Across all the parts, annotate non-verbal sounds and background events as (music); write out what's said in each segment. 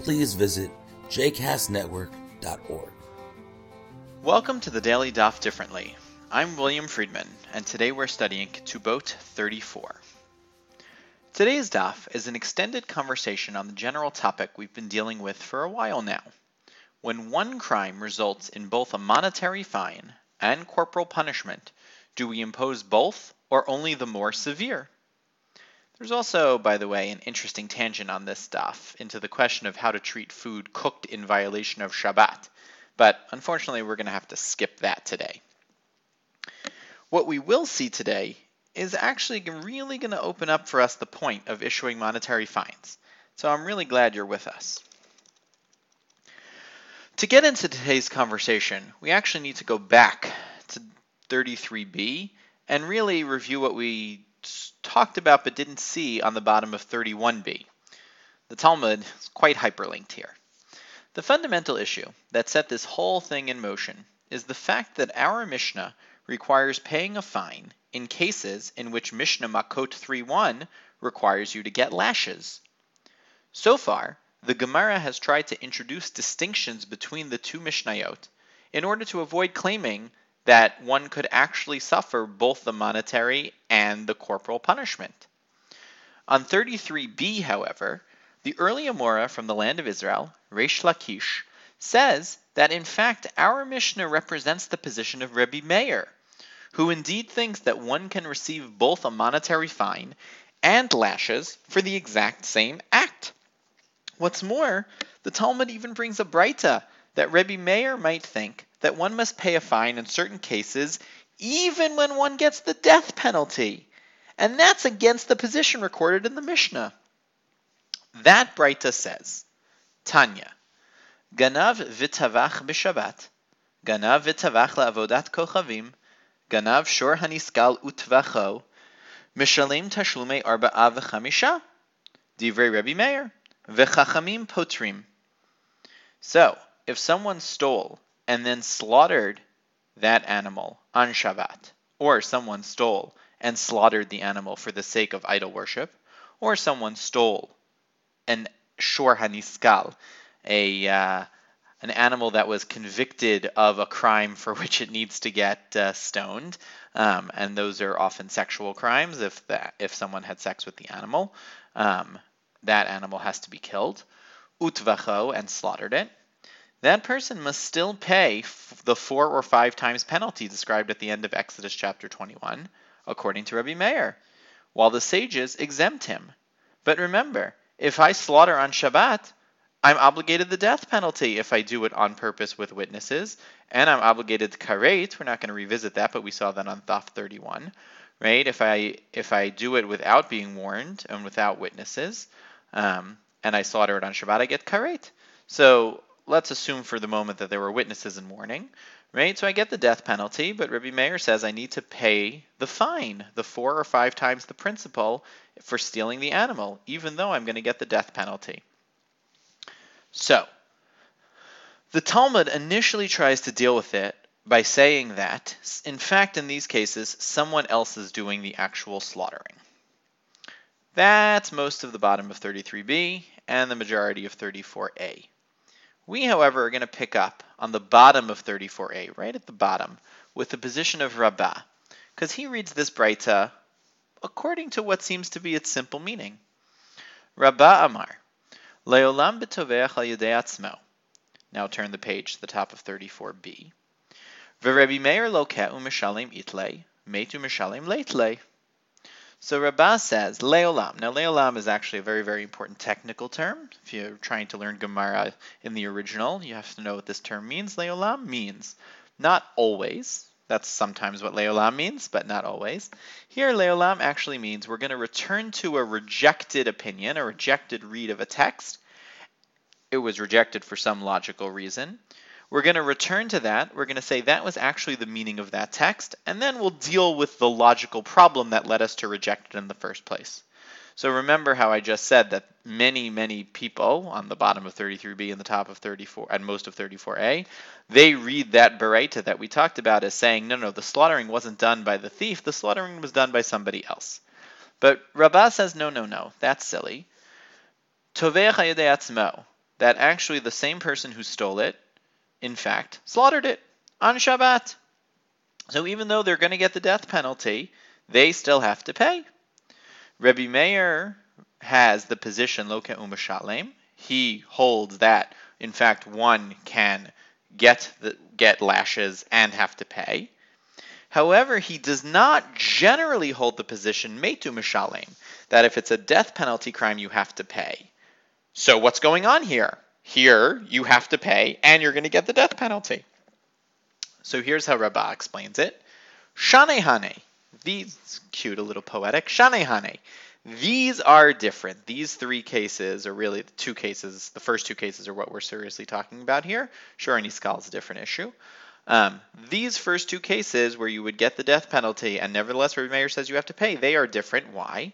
please visit jcastnetwork.org. Welcome to the Daily Daf Differently. I'm William Friedman, and today we're studying Ketubot 34. Today's daf is an extended conversation on the general topic we've been dealing with for a while now. When one crime results in both a monetary fine and corporal punishment, do we impose both or only the more severe? There's also, by the way, an interesting tangent on this stuff into the question of how to treat food cooked in violation of Shabbat, but unfortunately we're going to have to skip that today. What we will see today is actually really going to open up for us the point of issuing monetary fines. So I'm really glad you're with us. To get into today's conversation, we actually need to go back to 33b and really review what we talked about but didn't see on the bottom of 31b. The Talmud is quite hyperlinked here. The fundamental issue that set this whole thing in motion is the fact that our Mishnah requires paying a fine in cases in which Mishnah Makot 3.1 requires you to get lashes. So far, the Gemara has tried to introduce distinctions between the two Mishnayot in order to avoid claiming that one could actually suffer both the monetary and the corporal punishment. On 33b, however, the early Amora from the land of Israel, Reish Lakish, says that in fact our Mishnah represents the position of Rebbe Meir, who indeed thinks that one can receive both a monetary fine and lashes for the exact same act. What's more, the Talmud even brings a breita that Rebbe Meir might think that one must pay a fine in certain cases even when one gets the death penalty. And that's against the position recorded in the Mishnah. That Breita says, Tanya, Ganav vitavach b'Shabbat, Ganav vitavach la'avodat kochavim, Ganav shor haniskal utvacho, Mishalim tashlumei arba'a v'chamisha, Divrei Rebbe Meir, v'chachamim potrim. So, if someone stole and then slaughtered that animal on Shabbat, or someone stole and slaughtered the animal for the sake of idol worship, or someone stole an shor haniskal, a uh, an animal that was convicted of a crime for (laughs) which it needs to get uh, stoned, um, and those are often sexual crimes. If that if someone had sex with the animal, um, that animal has to be killed, utvacho and slaughtered it that person must still pay the four or five times penalty described at the end of Exodus chapter 21, according to Rabbi Meir, while the sages exempt him. But remember, if I slaughter on Shabbat, I'm obligated the death penalty if I do it on purpose with witnesses, and I'm obligated to karet. We're not going to revisit that, but we saw that on daf 31, right? If I if I do it without being warned and without witnesses, um, and I slaughter it on Shabbat, I get karet. So let's assume for the moment that there were witnesses in mourning, right? So I get the death penalty, but Rabbi Meir says I need to pay the fine, the four or five times the principal for stealing the animal, even though I'm going to get the death penalty. So, the Talmud initially tries to deal with it by saying that, in fact, in these cases, someone else is doing the actual slaughtering. That's most of the bottom of 33b and the majority of 34a. We, however, are going to pick up on the bottom of 34a, right at the bottom, with the position of Rabbah, because he reads this Breita according to what seems to be its simple meaning. Rabbah Amar, Leolam b'toveach al atzmo. Now turn the page to the top of 34b. V'Rebbi Meir loke'u mishalim itle, metu mishalim leitle. So Rabbah says leolam. Now leolam is actually a very, very important technical term. If you're trying to learn Gemara in the original, you have to know what this term means. Leolam means not always. That's sometimes what leolam means, but not always. Here, leolam actually means we're going to return to a rejected opinion, a rejected read of a text, it was rejected for some logical reason. We're going to return to that. We're going to say that was actually the meaning of that text, and then we'll deal with the logical problem that led us to reject it in the first place. So remember how I just said that many, many people on the bottom of 33b and the top of 34 and most of 34a, they read that Baraita that we talked about as saying, no, no, the slaughtering wasn't done by the thief, the slaughtering was done by somebody else. But Rabbah says, no, no, no, that's silly. Toveh that actually the same person who stole it, in fact, slaughtered it on Shabbat. So even though they're going to get the death penalty, they still have to pay. Rebbe Meir has the position loke umashalem. He holds that, in fact, one can get the, get lashes and have to pay. However, he does not generally hold the position metu mishalem that if it's a death penalty crime, you have to pay. So what's going on here? Here, you have to pay, and you're going to get the death penalty. So here's how Rabbah explains it. Shanehane. These, cute, a little poetic. Shanehane. These are different. These three cases, or really the two cases, the first two cases are what we're seriously talking about here. Shor haniskal is a different issue. Um, these first two cases where you would get the death penalty and nevertheless Rabbi Meir says you have to pay, they are different. Why?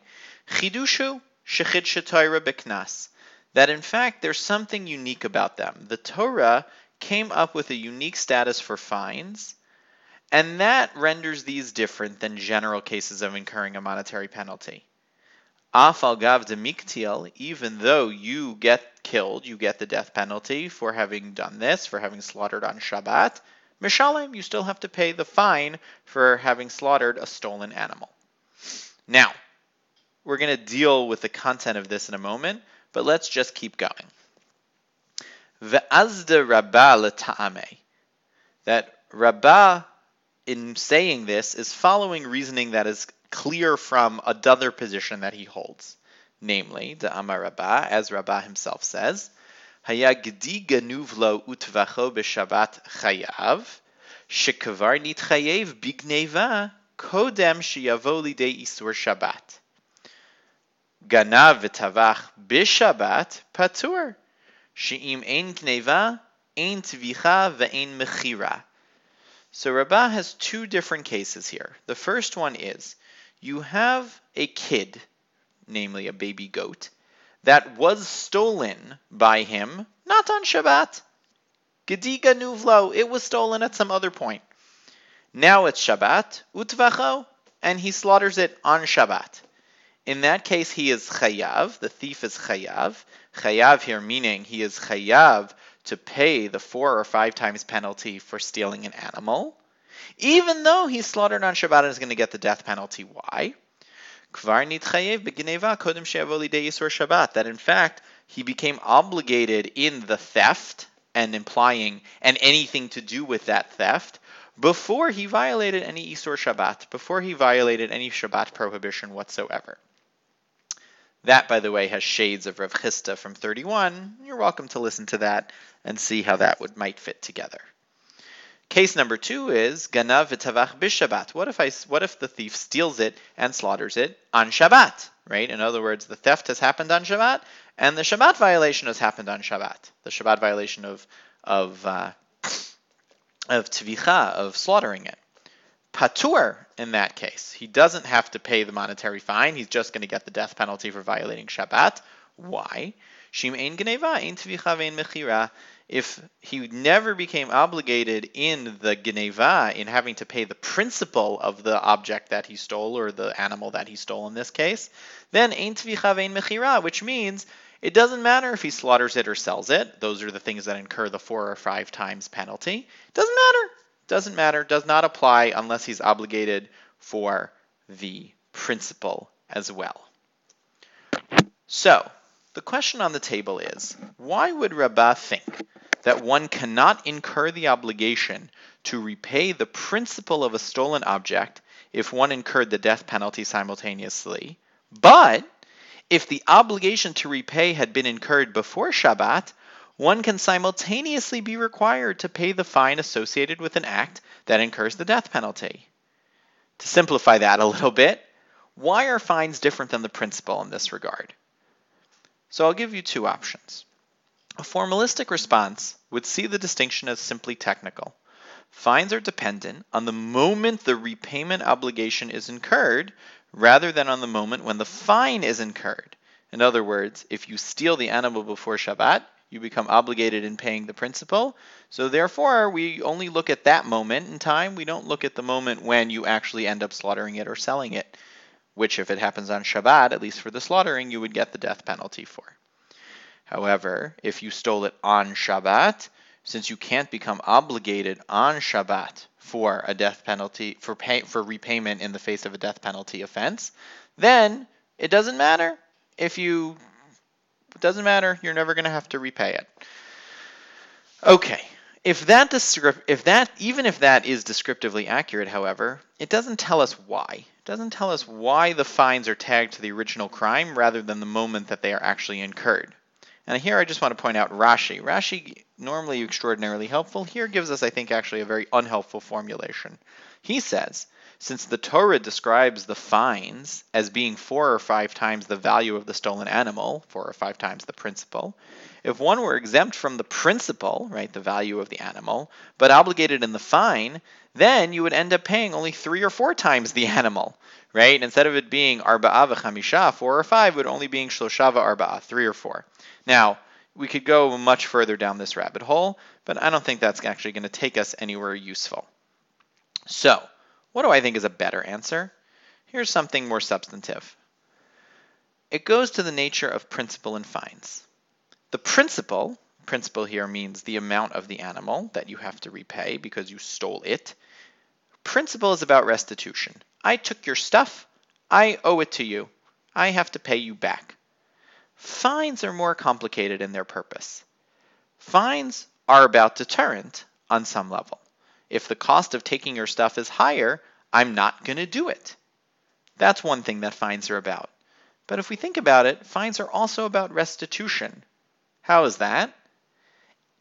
Chidushu shechid shetoira biknas that in fact there's something unique about them. The Torah came up with a unique status for fines, and that renders these different than general cases of incurring a monetary penalty. Afal gav de miktiel, even though you get killed, you get the death penalty for having done this, for having slaughtered on Shabbat. Mishalem, you still have to pay the fine for having slaughtered a stolen animal. Now, we're going to deal with the content of this in a moment, but let's just keep going. Ve'azda Rabbah leta'ame. That Rabbah, in saying this, is following reasoning that is clear from another position that he holds. Namely, the Amar Rabbah, as Rabbah himself says, Haya gedi ganuvlo utvacho b'shabbat chayav, shekavar nitchayev bigneva kodem sheyavo lidei isur Shabbat. Ganav v'tavach bishabat patur. She'im ein gneva, ein tvicha, ve'ein mechira. So Rabbah has two different cases here. The first one is you have a kid, namely a baby goat, that was stolen by him, not on Shabbat. Gedi ganuvlo, it was stolen at some other point. Now it's Shabbat, utvacho, and he slaughters it on Shabbat. In that case, he is chayav. The thief is chayav. Chayav here meaning he is chayav to pay the four or five times penalty for stealing an animal, even though he's slaughtered on Shabbat and is going to get the death penalty. Why? That in fact he became obligated in the theft and implying and anything to do with that theft before he violated any Isur Shabbat, before he violated any Shabbat prohibition whatsoever. That, by the way, has shades of Rav Chisda from 31. You're welcome to listen to that and see how that would might fit together. Case number two is ganav v'tavach b'Shabbat. What if I? What if the thief steals it and slaughters it on Shabbat? Right. In other words, the theft has happened on Shabbat, and the Shabbat violation has happened on Shabbat. The Shabbat violation of of uh, of tvicha of slaughtering it patur in that case. He doesn't have to pay the monetary fine. He's just going to get the death penalty for violating Shabbat. Why? Shim ein geneva, ein tvicha vein mechira. If he never became obligated in the geneva, in having to pay the principal of the object that he stole or the animal that he stole in this case, then ein tvicha vein mechira, which means it doesn't matter if he slaughters it or sells it. Those are the things that incur the four or five times penalty. It doesn't matter doesn't matter, does not apply unless he's obligated for the principal as well. So, the question on the table is, why would Rabbah think that one cannot incur the obligation to repay the principal of a stolen object if one incurred the death penalty simultaneously, but if the obligation to repay had been incurred before Shabbat, one can simultaneously be required to pay the fine associated with an act that incurs the death penalty. To simplify that a little bit, why are fines different than the principal in this regard? So I'll give you two options. A formalistic response would see the distinction as simply technical. Fines are dependent on the moment the repayment obligation is incurred rather than on the moment when the fine is incurred. In other words, if you steal the animal before Shabbat, you become obligated in paying the principal. So therefore, we only look at that moment in time. We don't look at the moment when you actually end up slaughtering it or selling it, which if it happens on Shabbat, at least for the slaughtering, you would get the death penalty for. However, if you stole it on Shabbat, since you can't become obligated on Shabbat for a death penalty for pay, for repayment in the face of a death penalty offense, then it doesn't matter if you it doesn't matter, you're never going to have to repay it. Okay. If that descrip- if that even if that is descriptively accurate, however, it doesn't tell us why. It doesn't tell us why the fines are tagged to the original crime rather than the moment that they are actually incurred. And here I just want to point out Rashi. Rashi, normally extraordinarily helpful, here gives us, I think, actually a very unhelpful formulation. He says, since the Torah describes the fines as being four or five times the value of the stolen animal, four or five times the principal, if one were exempt from the principal, right, the value of the animal, but obligated in the fine, then you would end up paying only three or four times the animal, right? Instead of it being arba'a v'chamisha, four or five, would only being shloshava arba'a, three or four. Now, we could go much further down this rabbit hole, but I don't think that's actually going to take us anywhere useful. So, what do I think is a better answer? Here's something more substantive. It goes to the nature of principal and fines. The principal, principal here means the amount of the animal that you have to repay because you stole it. Principal is about restitution. I took your stuff, I owe it to you. I have to pay you back. Fines are more complicated in their purpose. Fines are about deterrent on some level. If the cost of taking your stuff is higher, I'm not going to do it. That's one thing that fines are about. But if we think about it, fines are also about restitution. How is that?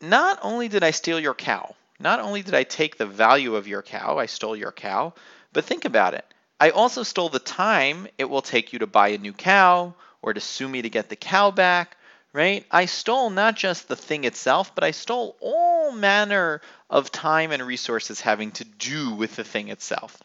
Not only did I steal your cow, not only did I take the value of your cow, I stole your cow, but think about it. I also stole the time it will take you to buy a new cow or to sue me to get the cow back, right? I stole not just the thing itself, but I stole all manner of time and resources having to do with the thing itself.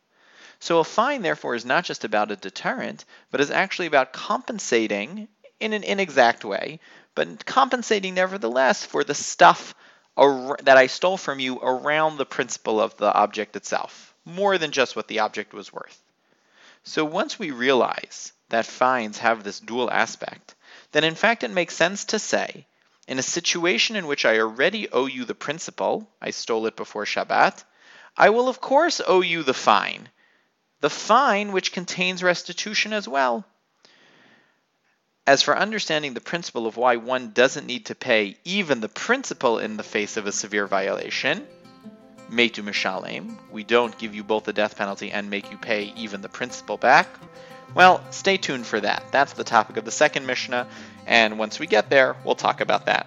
So a fine, therefore, is not just about a deterrent, but is actually about compensating in an inexact way, but compensating nevertheless for the stuff that I stole from you around the principle of the object itself, more than just what the object was worth. So once we realize that fines have this dual aspect, then in fact it makes sense to say, in a situation in which I already owe you the principal, I stole it before Shabbat, I will of course owe you the fine, the fine which contains restitution as well. As for understanding the principle of why one doesn't need to pay even the principal in the face of a severe violation, metu mishalem, we don't give you both the death penalty and make you pay even the principal back, well, stay tuned for that. That's the topic of the second Mishnah, and once we get there, we'll talk about that.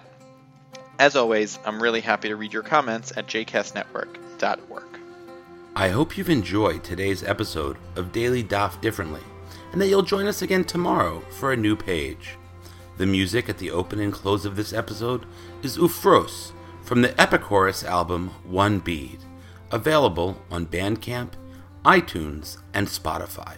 As always, I'm really happy to read your comments at jcastnetwork.org. I hope you've enjoyed today's episode of Daily Daf Differently, and that you'll join us again tomorrow for a new page. The music at the open and close of this episode is Ufros from the Epichorus album One Bead, available on Bandcamp, iTunes, and Spotify.